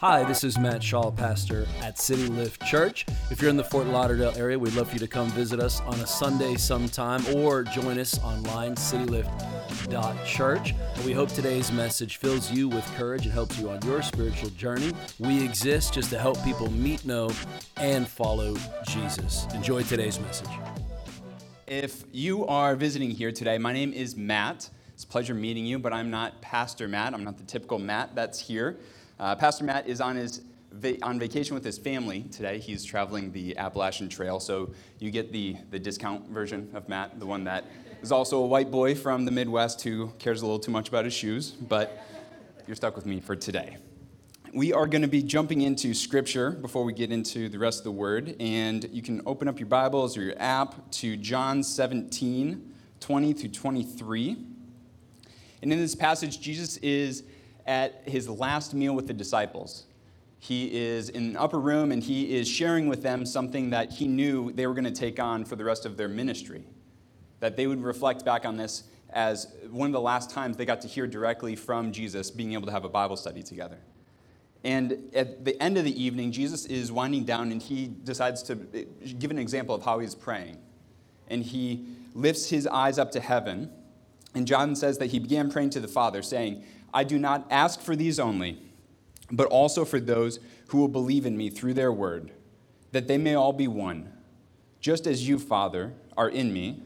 Hi, this is Matt Shaw, pastor at City Lift Church. If you're in the Fort Lauderdale area, we'd love for you to come visit us on a Sunday sometime or join us online, citylift.church. We hope today's message fills you with courage and helps you on your spiritual journey. We exist just to help people meet, know, and follow Jesus. Enjoy today's message. If you are visiting here today, my name is Matt. It's a pleasure meeting you, but I'm not Pastor Matt. I'm not the typical Matt that's here. Uh, Pastor Matt is on his va- on vacation with his family today. He's traveling the Appalachian Trail, so you get the, the discount version of Matt, the one that is also a white boy from the Midwest who cares a little too much about his shoes, but you're stuck with me for today. We are going to be jumping into scripture before we get into the rest of the word, and you can open up your Bibles or your app to John 17, 20 through 23. And in this passage, Jesus is at his last meal with the disciples. He is in an upper room and he is sharing with them something that he knew they were going to take on for the rest of their ministry. That they would reflect back on this as one of the last times they got to hear directly from Jesus, being able to have a Bible study together. And at the end of the evening, Jesus is winding down and he decides to eh, give an example of how he's praying. And he lifts his eyes up to heaven. And John says that he began praying to the Father, saying, I do not ask for these only, but also for those who will believe in me through their word, that they may all be one, just as you, Father, are in me,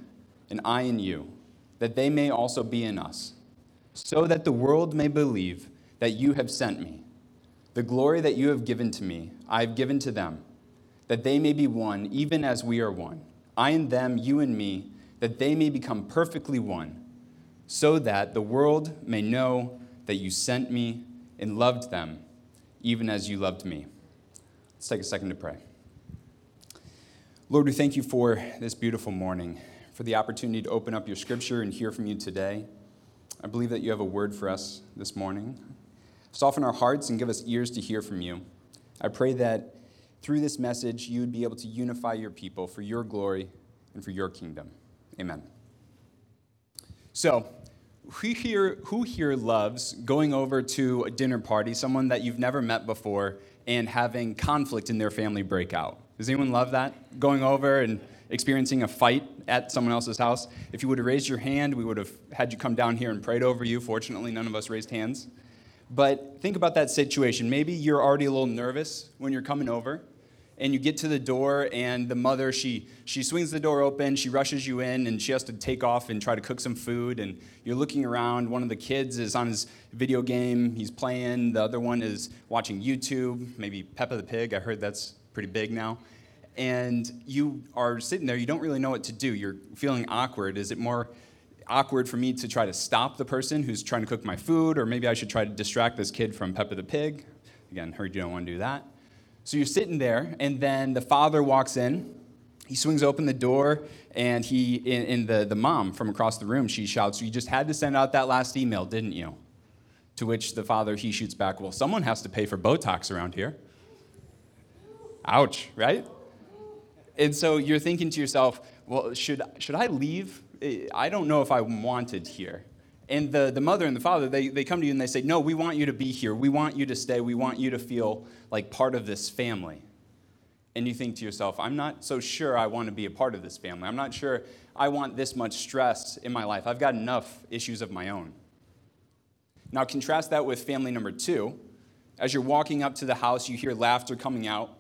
and I in you, that they may also be in us, so that the world may believe that you have sent me. The glory that you have given to me, I have given to them, that they may be one, even as we are one. I and them, you and me, that they may become perfectly one, so that the world may know that you sent me and loved them, even as you loved me. Let's take a second to pray. Lord, we thank you for this beautiful morning, for the opportunity to open up your scripture and hear from you today. I believe that you have a word for us this morning. Soften our hearts and give us ears to hear from you. I pray that through this message, you would be able to unify your people for your glory and for your kingdom. Amen. So, who here, who here loves going over to a dinner party, someone that you've never met before, and having conflict in their family break out? Does anyone love that? Going over and experiencing a fight at someone else's house? If you would have raised your hand, we would have had you come down here and prayed over you. Fortunately, none of us raised hands. But think about that situation. Maybe you're already a little nervous when you're coming over and you get to the door and the mother she she swings the door open she rushes you in and she has to take off and try to cook some food and you're looking around. One of the kids is on his video game he's playing. The other one is watching youtube maybe peppa the pig i heard that's pretty big now. And you are sitting there you don't really know what to do. You're feeling awkward. Is it more awkward for me to try to stop the person who's trying to cook my food or maybe i should try to distract this kid from peppa the pig? Again heard you don't want to do that so you're sitting there, and then the father walks in. He swings open the door, and he, in, the, the mom from across the room, she shouts, You just had to send out that last email, didn't you? To which the father, he shoots back, Well, someone has to pay for Botox around here. Ouch, right? And so you're thinking to yourself, Well, should, should I leave? I don't know if I'm wanted here. And the, the mother and the father, they, they come to you and they say, No, we want you to be here. We want you to stay. We want you to feel like part of this family. And you think to yourself, I'm not so sure I want to be a part of this family. I'm not sure I want this much stress in my life. I've got enough issues of my own. Now, contrast that with family number two. As you're walking up to the house, you hear laughter coming out.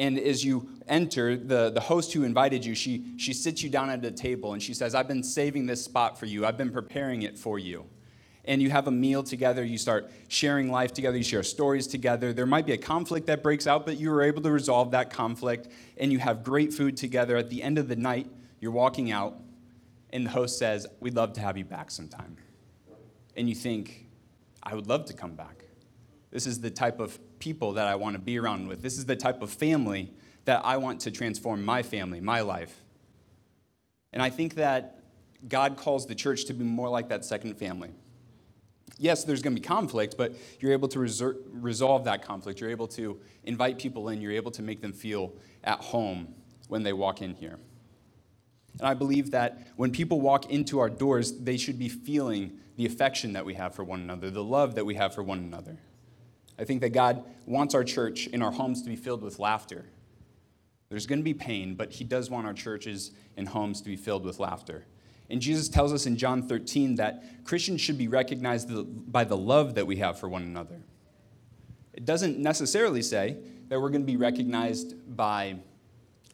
And as you enter, the, the host who invited you, she, she sits you down at a table and she says, I've been saving this spot for you. I've been preparing it for you. And you have a meal together. You start sharing life together. You share stories together. There might be a conflict that breaks out, but you were able to resolve that conflict. And you have great food together. At the end of the night, you're walking out, and the host says, We'd love to have you back sometime. And you think, I would love to come back. This is the type of people that I want to be around with. This is the type of family that I want to transform my family, my life. And I think that God calls the church to be more like that second family. Yes, there's going to be conflict, but you're able to resor- resolve that conflict. You're able to invite people in. You're able to make them feel at home when they walk in here. And I believe that when people walk into our doors, they should be feeling the affection that we have for one another, the love that we have for one another. I think that God wants our church and our homes to be filled with laughter. There's going to be pain, but He does want our churches and homes to be filled with laughter. And Jesus tells us in John 13 that Christians should be recognized by the love that we have for one another. It doesn't necessarily say that we're going to be recognized by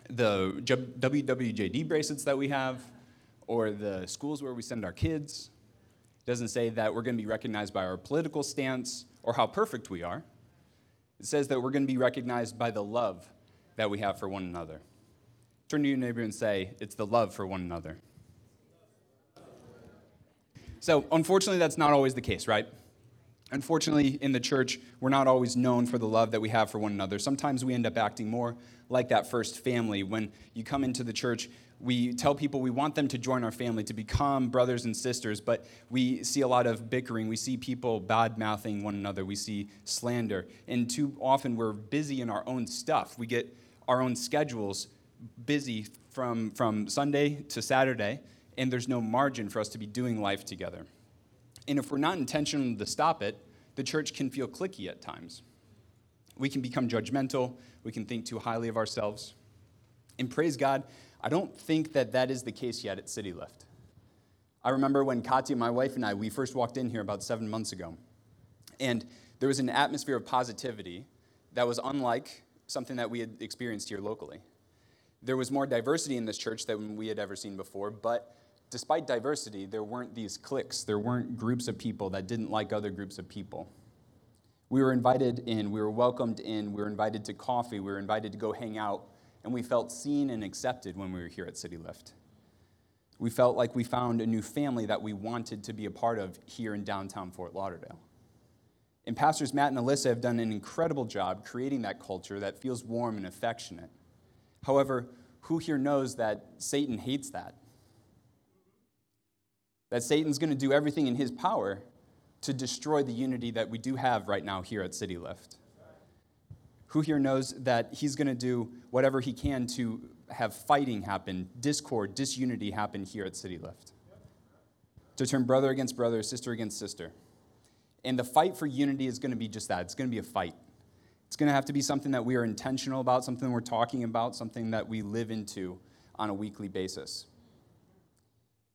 the WWJD bracelets that we have or the schools where we send our kids. It doesn't say that we're going to be recognized by our political stance or how perfect we are. It says that we're going to be recognized by the love that we have for one another. Turn to your neighbor and say, It's the love for one another. So, unfortunately, that's not always the case, right? Unfortunately, in the church, we're not always known for the love that we have for one another. Sometimes we end up acting more like that first family. When you come into the church, we tell people we want them to join our family, to become brothers and sisters, but we see a lot of bickering. We see people bad mouthing one another. We see slander. And too often we're busy in our own stuff. We get our own schedules busy from, from Sunday to Saturday, and there's no margin for us to be doing life together. And if we're not intentional to stop it, the church can feel cliquey at times. We can become judgmental. We can think too highly of ourselves. And praise God, I don't think that that is the case yet at City Lift. I remember when Katya, my wife, and I, we first walked in here about seven months ago. And there was an atmosphere of positivity that was unlike something that we had experienced here locally. There was more diversity in this church than we had ever seen before, but despite diversity, there weren't these cliques. There weren't groups of people that didn't like other groups of people. We were invited in, we were welcomed in, we were invited to coffee, we were invited to go hang out, and we felt seen and accepted when we were here at City Lift. We felt like we found a new family that we wanted to be a part of here in downtown Fort Lauderdale. And Pastors Matt and Alyssa have done an incredible job creating that culture that feels warm and affectionate. However, who here knows that Satan hates that? that Satan's going to do everything in his power to destroy the unity that we do have right now here at City Lift. Who here knows that he's going to do whatever he can to have fighting happen, discord, disunity happen here at City Lift? To turn brother against brother, sister against sister. And the fight for unity is going to be just that it's going to be a fight. It's going to have to be something that we are intentional about, something we're talking about, something that we live into on a weekly basis.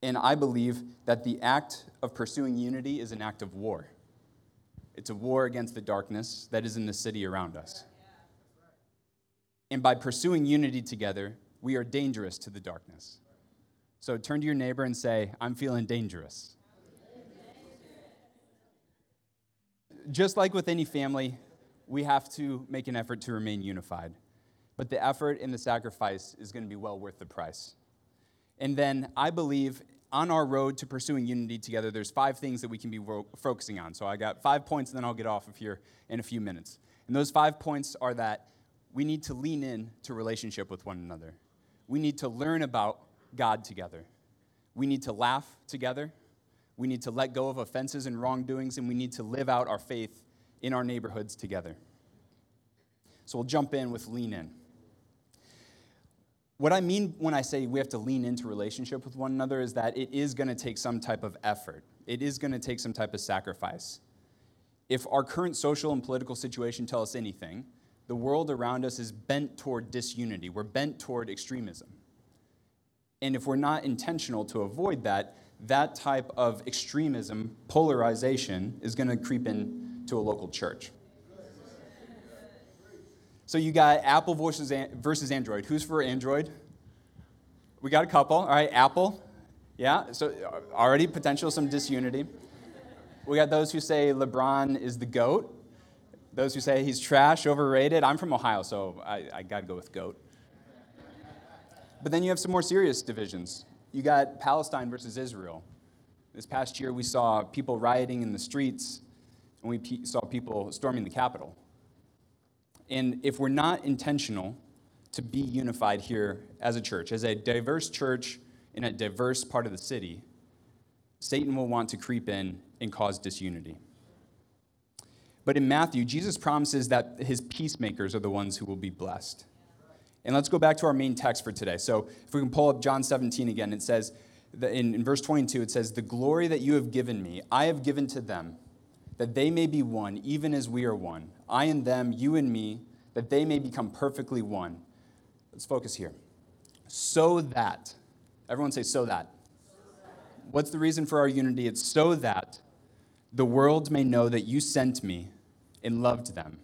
And I believe that the act of pursuing unity is an act of war. It's a war against the darkness that is in the city around us. And by pursuing unity together, we are dangerous to the darkness. So turn to your neighbor and say, I'm feeling dangerous. Just like with any family, we have to make an effort to remain unified. But the effort and the sacrifice is going to be well worth the price. And then I believe on our road to pursuing unity together, there's five things that we can be focusing on. So I got five points, and then I'll get off of here in a few minutes. And those five points are that we need to lean in to relationship with one another. We need to learn about God together. We need to laugh together. We need to let go of offenses and wrongdoings, and we need to live out our faith in our neighborhoods together. So we'll jump in with lean in. What I mean when I say we have to lean into relationship with one another is that it is going to take some type of effort. It is going to take some type of sacrifice. If our current social and political situation tell us anything, the world around us is bent toward disunity. We're bent toward extremism. And if we're not intentional to avoid that, that type of extremism, polarization, is going to creep into a local church. So you got Apple versus, versus Android. Who's for Android? We got a couple. All right, Apple. Yeah, so uh, already potential some disunity. We got those who say LeBron is the GOAT. Those who say he's trash, overrated. I'm from Ohio, so I, I got to go with GOAT. But then you have some more serious divisions. You got Palestine versus Israel. This past year, we saw people rioting in the streets, and we saw people storming the Capitol. And if we're not intentional to be unified here as a church, as a diverse church in a diverse part of the city, Satan will want to creep in and cause disunity. But in Matthew, Jesus promises that his peacemakers are the ones who will be blessed. And let's go back to our main text for today. So if we can pull up John 17 again, it says, in, verse 22, it says, The glory that you have given me, I have given to them that they may be one, even as we are one. I and them, you and me, that they may become perfectly one. Let's focus here. So that, everyone say, so that. What's the reason for our unity? It's so that the world may know that you sent me and loved them,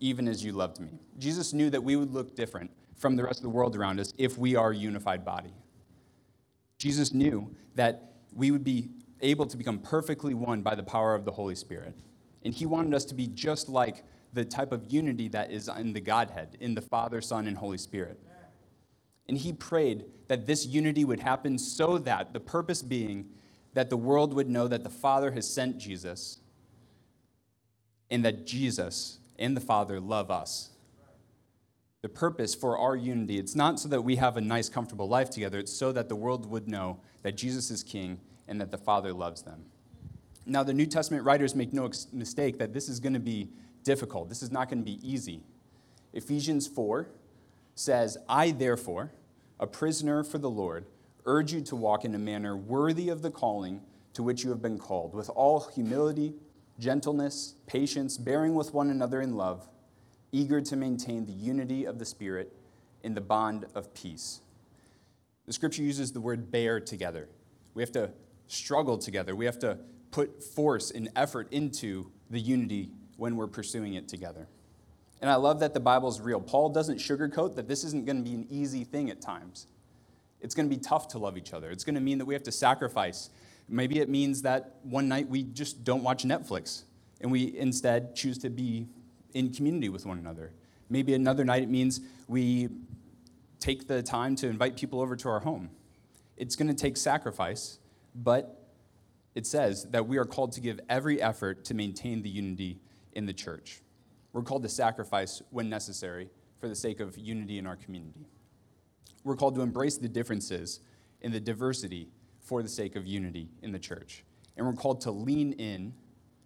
even as you loved me. Jesus knew that we would look different from the rest of the world around us if we are a unified body. Jesus knew that we would be able to become perfectly one by the power of the Holy Spirit. And he wanted us to be just like the type of unity that is in the Godhead, in the Father, Son, and Holy Spirit. And he prayed that this unity would happen so that the purpose being that the world would know that the Father has sent Jesus and that Jesus and the Father love us. The purpose for our unity, it's not so that we have a nice, comfortable life together, it's so that the world would know that Jesus is King and that the Father loves them. Now, the New Testament writers make no mistake that this is going to be difficult. This is not going to be easy. Ephesians 4 says, I, therefore, a prisoner for the Lord, urge you to walk in a manner worthy of the calling to which you have been called, with all humility, gentleness, patience, bearing with one another in love, eager to maintain the unity of the Spirit in the bond of peace. The scripture uses the word bear together. We have to struggle together. We have to put force and effort into the unity when we're pursuing it together. And I love that the Bible is real. Paul doesn't sugarcoat that this isn't going to be an easy thing at times. It's going to be tough to love each other. It's going to mean that we have to sacrifice. Maybe it means that one night we just don't watch Netflix and we instead choose to be in community with one another. Maybe another night it means we take the time to invite people over to our home. It's going to take sacrifice, but it says that we are called to give every effort to maintain the unity in the church. We're called to sacrifice when necessary for the sake of unity in our community. We're called to embrace the differences in the diversity for the sake of unity in the church. And we're called to lean in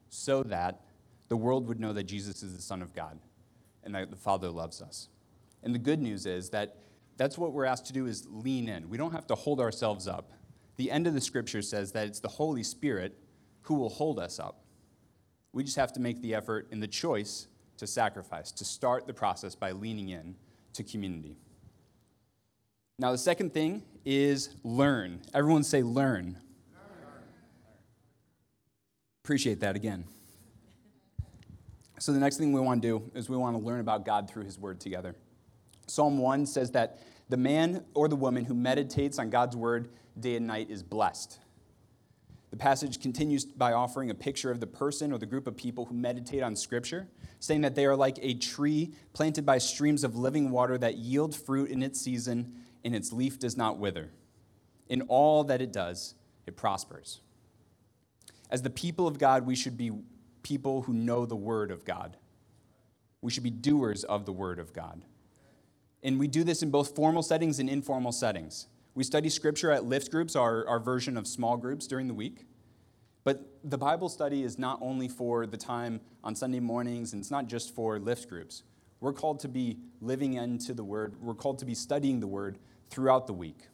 so that the world would know that Jesus is the Son of God and that the Father loves us. And the good news is that that's what we're asked to do is lean in. We don't have to hold ourselves up. The end of the scripture says that it's the Holy Spirit who will hold us up. We just have to make the effort and the choice to sacrifice, to start the process by leaning in to community. Now, the second thing is learn. Everyone say learn. Appreciate that again. So, the next thing we want to do is we want to learn about God through His Word together. Psalm 1 says that the man or the woman who meditates on God's Word day and night is blessed. The passage continues by offering a picture of the person or the group of people who meditate on Scripture, saying that they are like a tree planted by streams of living water that yield fruit in its season, and its leaf does not wither. In all that it does, it prospers. As the people of God, we should be people who know the Word of God. We should be doers of the Word of God. And we do this in both formal settings and informal settings. We study scripture at lift groups, our, our version of small groups during the week. But the Bible study is not only for the time on Sunday mornings, and it's not just for lift groups. We're called to be living into the Word, we're called to be studying the Word throughout the week.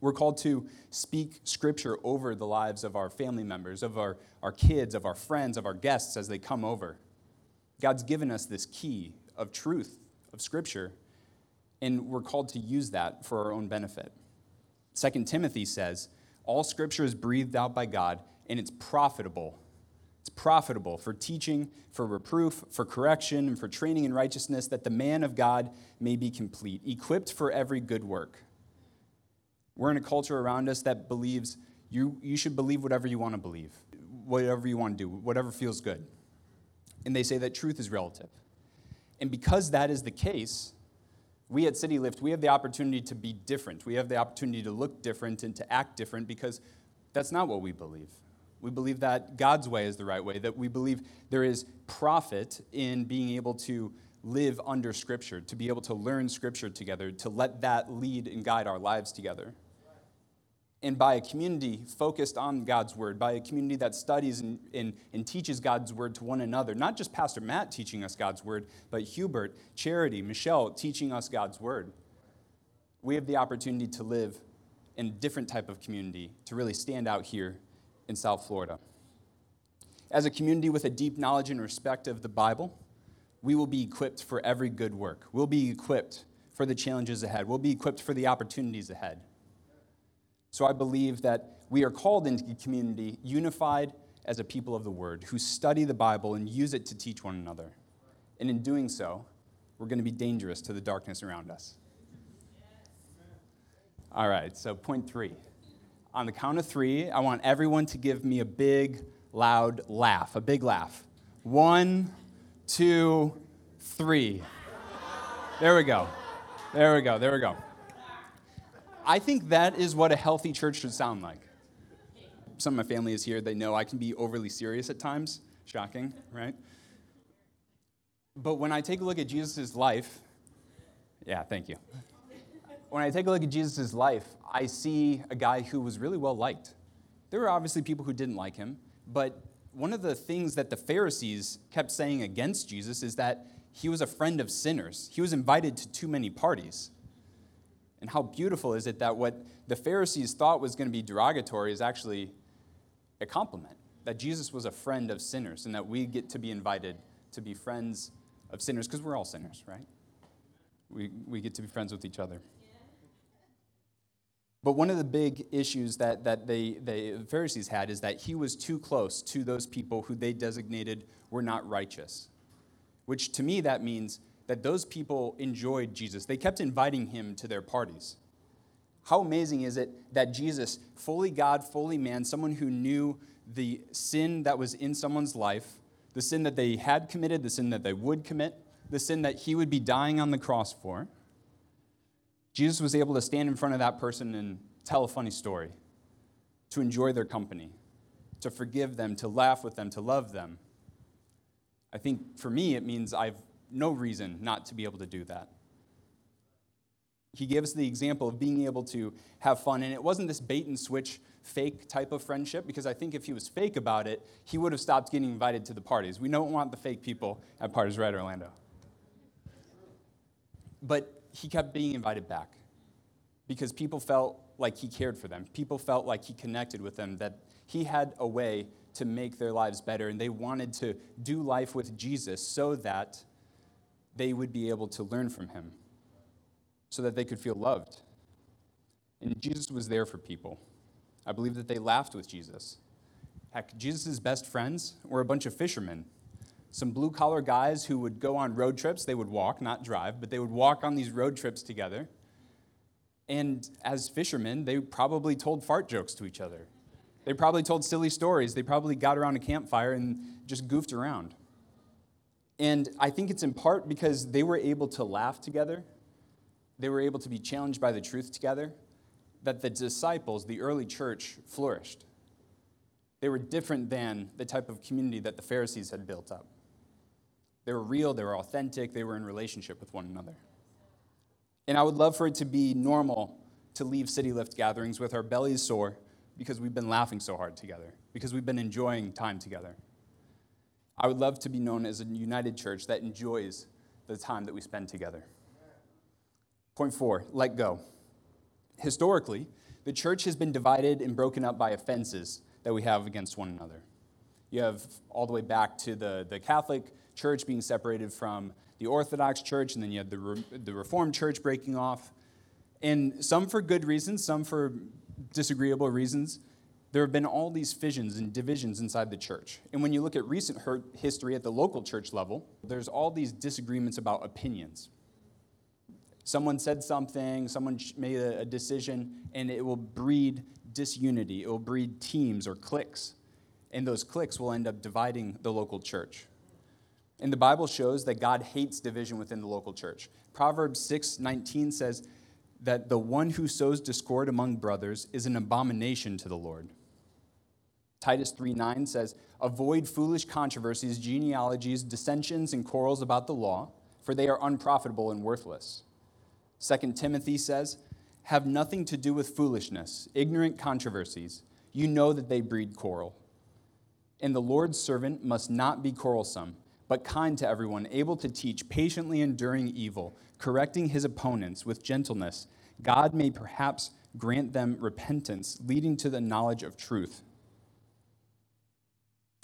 We're called to speak scripture over the lives of our family members, of our, our kids, of our friends, of our guests as they come over. God's given us this key of truth, of scripture, and we're called to use that for our own benefit. 2 Timothy says, All scripture is breathed out by God, and it's profitable. It's profitable for teaching, for reproof, for correction, and for training in righteousness, that the man of God may be complete, equipped for every good work. We're in a culture around us that believes you, you should believe whatever you want to believe, whatever you want to do, whatever feels good. And they say that truth is relative. And because that is the case, we at City Lift, we have the opportunity to be different. We have the opportunity to look different and to act different because that's not what we believe. We believe that God's way is the right way, that we believe there is profit in being able to live under Scripture, to be able to learn Scripture together, to let that lead and guide our lives together and by a community focused on God's word, by a community that studies and, and, and, teaches God's word to one another. Not just Pastor Matt teaching us God's word, but Hubert, Charity, Michelle teaching us God's word. We have the opportunity to live in a different type of community, to really stand out here in South Florida. As a community with a deep knowledge and respect of the Bible, we will be equipped for every good work. We'll be equipped for the challenges ahead. We'll be equipped for the opportunities ahead. So I believe that we are called into a community unified as a people of the Word who study the Bible and use it to teach one another. And in doing so, we're going to be dangerous to the darkness around us. All right, so point three. On the count of three, I want everyone to give me a big, loud laugh, a big laugh. One, two, three. There we go. There we go. There we go. I think that is what a healthy church should sound like. Some of my family is here. They know I can be overly serious at times. Shocking, right? But when I take a look at Jesus' life, yeah, thank you. When I take a look at Jesus' life, I see a guy who was really well liked. There were obviously people who didn't like him, but one of the things that the Pharisees kept saying against Jesus is that he was a friend of sinners. He was invited to too many parties. And how beautiful is it that what the Pharisees thought was going to be derogatory is actually a compliment? That Jesus was a friend of sinners and that we get to be invited to be friends of sinners because we're all sinners, right? We, we get to be friends with each other. But one of the big issues that, that they, the Pharisees had is that he was too close to those people who they designated were not righteous. Which to me, that means that those people enjoyed Jesus. They kept inviting him to their parties. How amazing is it that Jesus, fully God, fully man, someone who knew the sin that was in someone's life, the sin that they had committed, the sin that they would commit, the sin that he would be dying on the cross for, Jesus was able to stand in front of that person and tell a funny story, to enjoy their company, to forgive them, to laugh with them, to love them. I think for me, it means I've no reason not to be able to do that. He gave us the example of being able to have fun, and it wasn't this bait and switch fake type of friendship because I think if he was fake about it, he would have stopped getting invited to the parties. We don't want the fake people at parties, right, Orlando? But he kept being invited back because people felt like he cared for them. People felt like he connected with them, that he had a way to make their lives better, and they wanted to do life with Jesus so that they would be able to learn from him, so that they could feel loved. And Jesus was there for people. I believe that they laughed with Jesus. Heck, Jesus' best friends were a bunch of fishermen some blue collar guys who would go on road trips. They would walk, not drive, but they would walk on these road trips together. And as fishermen, they probably told fart jokes to each other. They probably told silly stories. They probably got around a campfire and just goofed around. And I think it's in part because they were able to laugh together, they were able to be challenged by the truth together, that the disciples, the early church, flourished. They were different than the type of community that the Pharisees had built up. They were real, they were authentic, they were in relationship with one another. And I would love for it to be normal to leave City Lift gatherings with our bellies sore because we've been laughing so hard together, because we've been enjoying time together. I would love to be known as a united church that enjoys the time that we spend together. Point four, let go. Historically, the church has been divided and broken up by offenses that we have against one another. You have all the way back to the, the Catholic church being separated from the Orthodox church, and then you had the, Re- the Reformed church breaking off. And some for good reasons, some for disagreeable reasons. There have been all these fissions and divisions inside the church. And when you look at recent history at the local church level, there's all these disagreements about opinions. Someone said something, someone made a decision, and it will breed disunity. It will breed teams or cliques. And those cliques will end up dividing the local church. And the Bible shows that God hates division within the local church. Proverbs 6:19 says that the one who sows discord among brothers is an abomination to the Lord. Titus 3:9 says, "Avoid foolish controversies, genealogies, dissensions and quarrels about the law, for they are unprofitable and worthless." 2 Timothy says, "Have nothing to do with foolishness, ignorant controversies. You know that they breed quarrel." And the Lord's servant must not be quarrelsome but kind to everyone, able to teach, patiently enduring evil, correcting his opponents with gentleness, God may perhaps grant them repentance, leading to the knowledge of truth.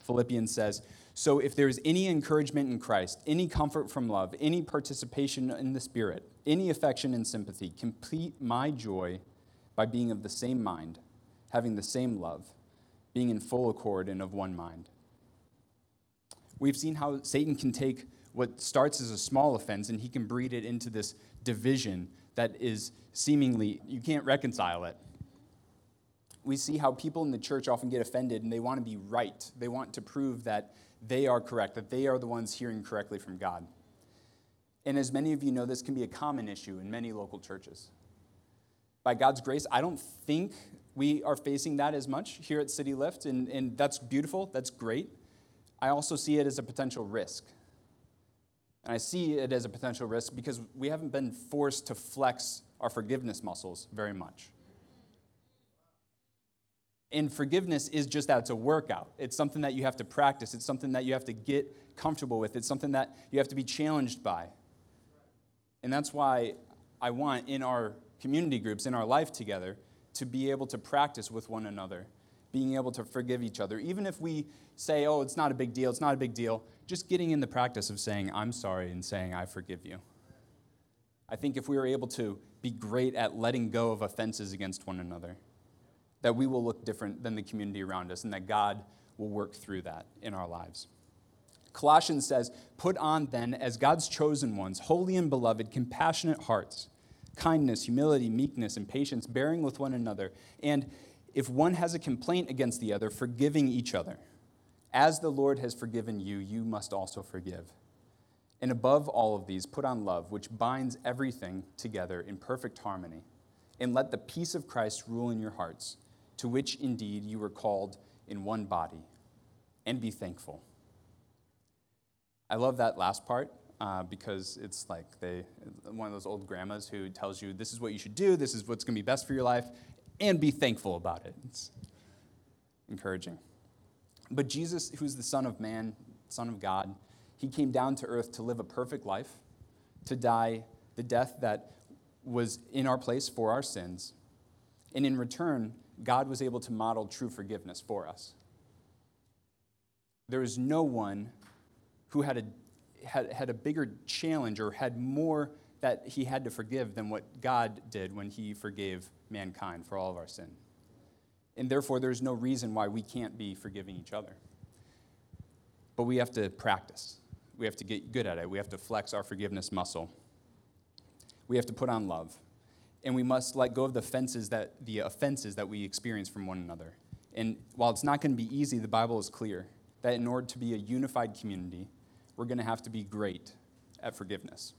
Philippians says, So if there is any encouragement in Christ, any comfort from love, any participation in the Spirit, any affection and sympathy, complete my joy by being of the same mind, having the same love, being in full accord and of one mind. We've seen how Satan can take what starts as a small offense and he can breed it into this division that is seemingly, you can't reconcile it. We see how people in the church often get offended and they want to be right. They want to prove that they are correct, that they are the ones hearing correctly from God. And as many of you know, this can be a common issue in many local churches. By God's grace, I don't think we are facing that as much here at City Lift, and, and that's beautiful, that's great. I also see it as a potential risk. And I see it as a potential risk because we haven't been forced to flex our forgiveness muscles very much. And forgiveness is just that it's a workout. It's something that you have to practice, it's something that you have to get comfortable with, it's something that you have to be challenged by. And that's why I want in our community groups, in our life together, to be able to practice with one another, being able to forgive each other. Even if we say, oh, it's not a big deal, it's not a big deal, just getting in the practice of saying, I'm sorry, and saying, I forgive you. I think if we are able to be great at letting go of offenses against one another, that we will look different than the community around us, and that God will work through that in our lives. Colossians says, Put on then, as God's chosen ones, holy and beloved, compassionate hearts, kindness, humility, meekness, and patience, bearing with one another, and if one has a complaint against the other, forgiving each other. As the Lord has forgiven you, you must also forgive. And above all of these, put on love, which binds everything together in perfect harmony. And let the peace of Christ rule in your hearts, to which indeed you were called in one body. And be thankful. I love that last part uh, because it's like they, one of those old grandmas who tells you this is what you should do, this is what's going to be best for your life, and be thankful about it. It's encouraging. But Jesus, who's the Son of Man, Son of God, he came down to earth to live a perfect life, to die the death that was in our place for our sins. And in return, God was able to model true forgiveness for us. There is no one who had a, had, had a bigger challenge or had more that he had to forgive than what God did when he forgave mankind for all of our sin. And therefore, there's no reason why we can't be forgiving each other. But we have to practice. We have to get good at it. We have to flex our forgiveness muscle. We have to put on love. And we must let go of the offenses that, the offenses that we experience from one another. And while it's not going to be easy, the Bible is clear that in order to be a unified community, we're going to have to be great at forgiveness.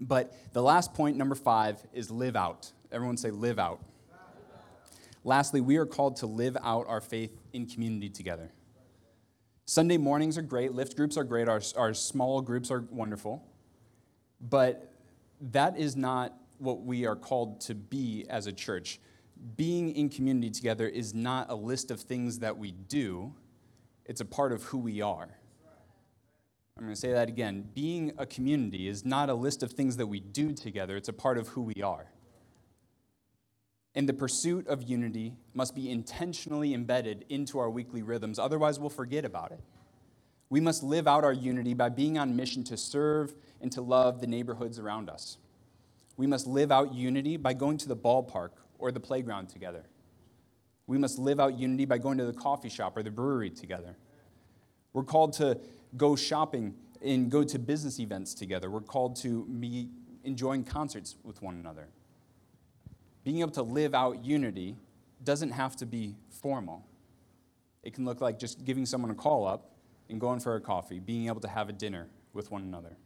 But the last point, number five, is live out. Everyone say, live out. Lastly, we are called to live out our faith in community together. Sunday mornings are great, lift groups are great, our, our small groups are wonderful, but that is not what we are called to be as a church. Being in community together is not a list of things that we do, it's a part of who we are. I'm going to say that again. Being a community is not a list of things that we do together, it's a part of who we are. And the pursuit of unity must be intentionally embedded into our weekly rhythms, otherwise, we'll forget about it. We must live out our unity by being on mission to serve and to love the neighborhoods around us. We must live out unity by going to the ballpark or the playground together. We must live out unity by going to the coffee shop or the brewery together. We're called to go shopping and go to business events together. We're called to be enjoying concerts with one another being able to live out unity doesn't have to be formal. It can look like just giving someone a call up and going for a coffee, being able to have a dinner with one another.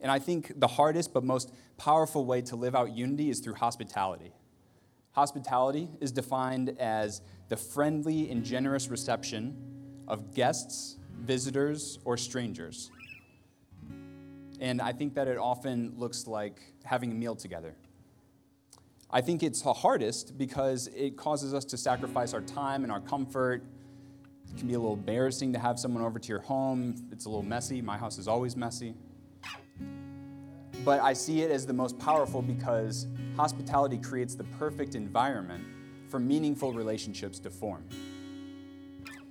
And I think the hardest but most powerful way to live out unity is through hospitality. Hospitality is defined as the friendly and generous reception of guests, visitors, or strangers. And I think that it often looks like having a meal together I think it's the hardest because it causes us to sacrifice our time and our comfort. It can be a little embarrassing to have someone over to your home. It's a little messy. My house is always messy. But I see it as the most powerful because hospitality creates the perfect environment for meaningful relationships to form.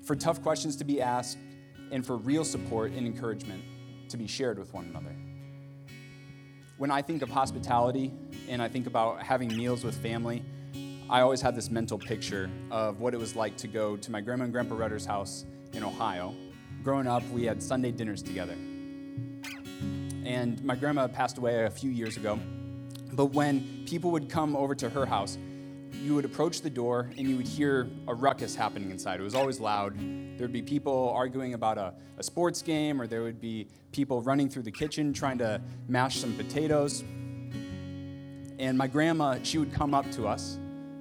for tough questions to be asked, and for real support and encouragement to be shared with one another. When I think of hospitality and I think about having meals with family, I always have this mental picture of what it was like to go to my grandma and grandpa Rudder's house in Ohio. Growing up, we had Sunday dinners together. And my grandma passed away a few years ago. But when people would come over to her house, you would approach the door and you would hear a ruckus happening inside. It was always loud. There would be people arguing about a, a sports game, or there would be people running through the kitchen trying to mash some potatoes. And my grandma, she would come up to us.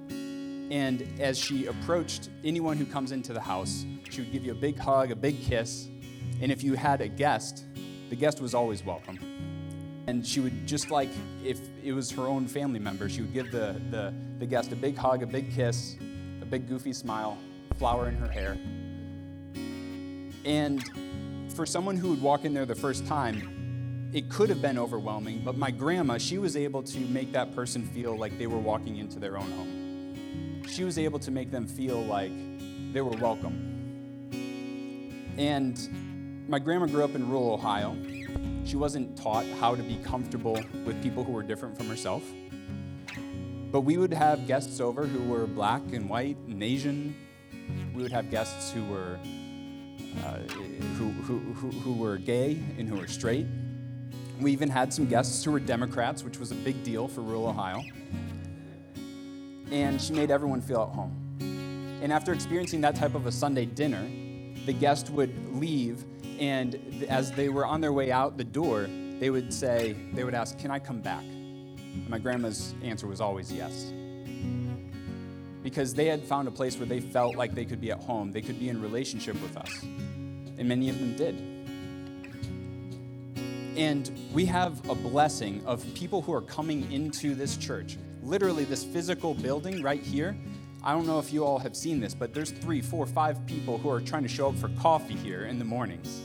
And as she approached anyone who comes into the house, she would give you a big hug, a big kiss. And if you had a guest, the guest was always welcome. And she would, just like if it was her own family member, she would give the, the, the guest a big hug, a big kiss, a big goofy smile, flower in her hair. And for someone who would walk in there the first time, it could have been overwhelming, but my grandma, she was able to make that person feel like they were walking into their own home. She was able to make them feel like they were welcome. And my grandma grew up in rural Ohio. She wasn't taught how to be comfortable with people who were different from herself. But we would have guests over who were black and white and Asian. We would have guests who were uh, who, who, who, who were gay and who were straight. We even had some guests who were Democrats, which was a big deal for rural Ohio. And she made everyone feel at home. And after experiencing that type of a Sunday dinner, the guest would leave, and as they were on their way out the door, they would say, they would ask, Can I come back? And my grandma's answer was always yes. Because they had found a place where they felt like they could be at home, they could be in relationship with us. And many of them did. And we have a blessing of people who are coming into this church. Literally, this physical building right here. I don't know if you all have seen this, but there's three, four, five people who are trying to show up for coffee here in the mornings.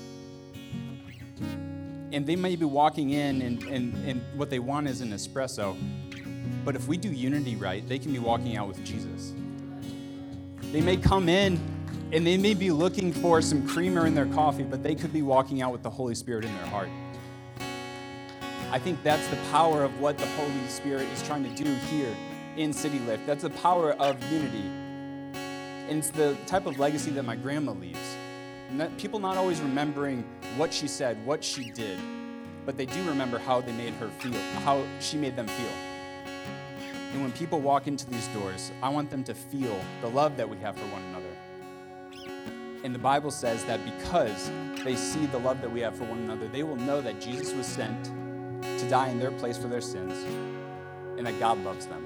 And they may be walking in, and, and, and what they want is an espresso. But if we do unity right, they can be walking out with Jesus. They may come in and they may be looking for some creamer in their coffee, but they could be walking out with the Holy Spirit in their heart. I think that's the power of what the Holy Spirit is trying to do here in City Lift. That's the power of unity. And it's the type of legacy that my grandma leaves. People not always remembering what she said, what she did, but they do remember how they made her feel, how she made them feel. And when people walk into these doors, I want them to feel the love that we have for one another. And the Bible says that because they see the love that we have for one another, they will know that Jesus was sent to die in their place for their sins and that God loves them.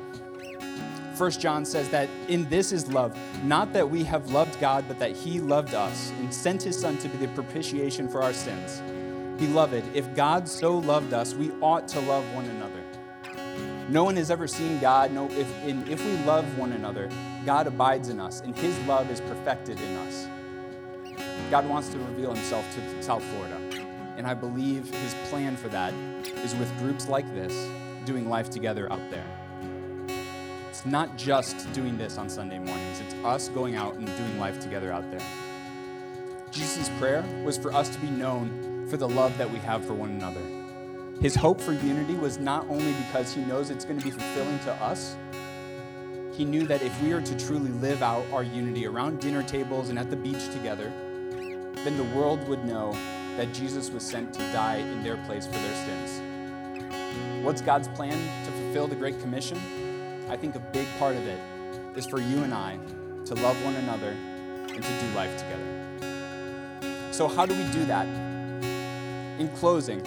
First John says that in this is love, not that we have loved God, but that he loved us and sent his son to be the propitiation for our sins. Beloved, if God so loved us, we ought to love one another. No one has ever seen God. No, if, and if we love one another, God abides in us, and his love is perfected in us. God wants to reveal himself to South Florida. And I believe his plan for that is with groups like this doing life together out there. It's not just doing this on Sunday mornings, it's us going out and doing life together out there. Jesus' prayer was for us to be known for the love that we have for one another. His hope for unity was not only because he knows it's going to be fulfilling to us, he knew that if we are to truly live out our unity around dinner tables and at the beach together, then the world would know that Jesus was sent to die in their place for their sins. What's God's plan to fulfill the Great Commission? I think a big part of it is for you and I to love one another and to do life together. So, how do we do that? In closing,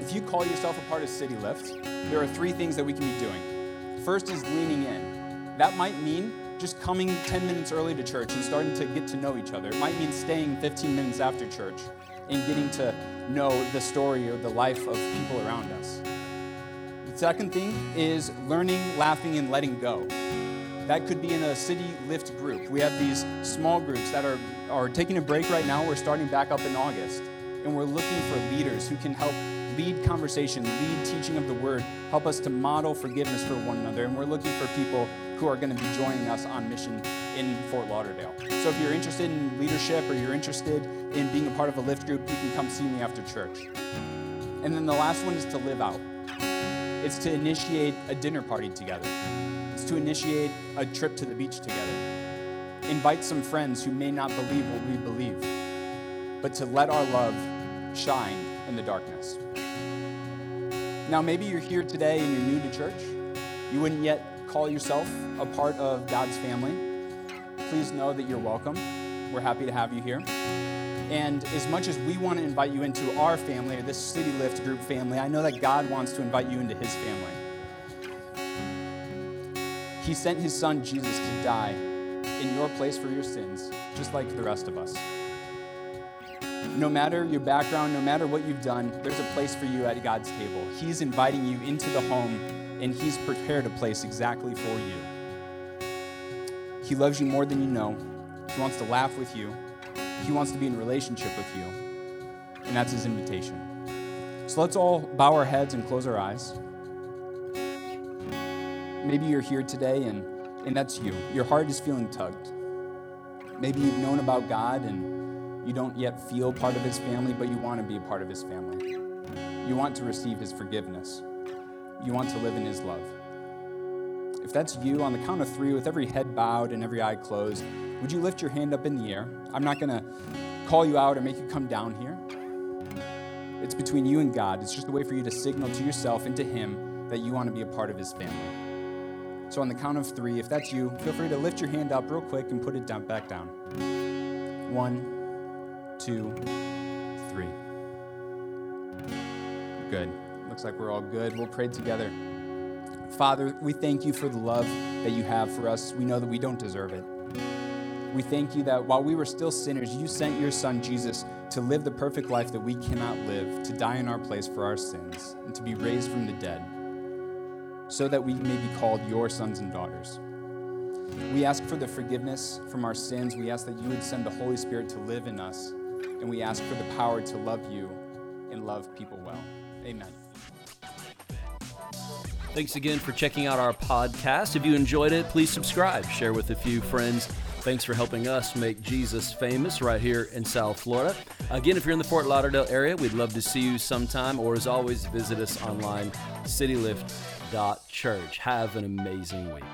if you call yourself a part of City Lift, there are three things that we can be doing. First is leaning in. That might mean just coming 10 minutes early to church and starting to get to know each other. It might mean staying 15 minutes after church and getting to know the story or the life of people around us. Second thing is learning, laughing, and letting go. That could be in a city lift group. We have these small groups that are, are taking a break right now. We're starting back up in August. and we're looking for leaders who can help lead conversation, lead teaching of the word, help us to model forgiveness for one another. And we're looking for people who are going to be joining us on mission in Fort Lauderdale. So if you're interested in leadership or you're interested in being a part of a lift group, you can come see me after church. And then the last one is to live out. It's to initiate a dinner party together. It's to initiate a trip to the beach together. Invite some friends who may not believe what we believe, but to let our love shine in the darkness. Now, maybe you're here today and you're new to church. You wouldn't yet call yourself a part of God's family. Please know that you're welcome. We're happy to have you here. And as much as we want to invite you into our family or this City Lift group family, I know that God wants to invite you into his family. He sent his son Jesus to die in your place for your sins, just like the rest of us. No matter your background, no matter what you've done, there's a place for you at God's table. He's inviting you into the home, and He's prepared a place exactly for you. He loves you more than you know. He wants to laugh with you. He wants to be in relationship with you. And that's His invitation. So let's all bow our heads and close our eyes. Maybe you're here today and, and that's you. Your heart is feeling tugged. Maybe you've known about God and you don't yet feel part of his family, but you want to be a part of his family. You want to receive his forgiveness. You want to live in his love. If that's you, on the count of three, with every head bowed and every eye closed, would you lift your hand up in the air? I'm not going to call you out or make you come down here. It's between you and God. It's just a way for you to signal to yourself and to him that you want to be a part of his family. So, on the count of three, if that's you, feel free to lift your hand up real quick and put it down, back down. One, two, three. Good. Looks like we're all good. We'll pray together. Father, we thank you for the love that you have for us. We know that we don't deserve it. We thank you that while we were still sinners, you sent your son Jesus to live the perfect life that we cannot live, to die in our place for our sins, and to be raised from the dead, so that we may be called your sons and daughters. We ask for the forgiveness from our sins. We ask that you would send the Holy Spirit to live in us and we ask for the power to love you and love people well. Amen. Thanks again for checking out our podcast. If you enjoyed it, please subscribe, share with a few friends. Thanks for helping us make Jesus famous right here in South Florida. Again, if you're in the Fort Lauderdale area, we'd love to see you sometime, or as always, visit us online, citylift.church. Have an amazing week.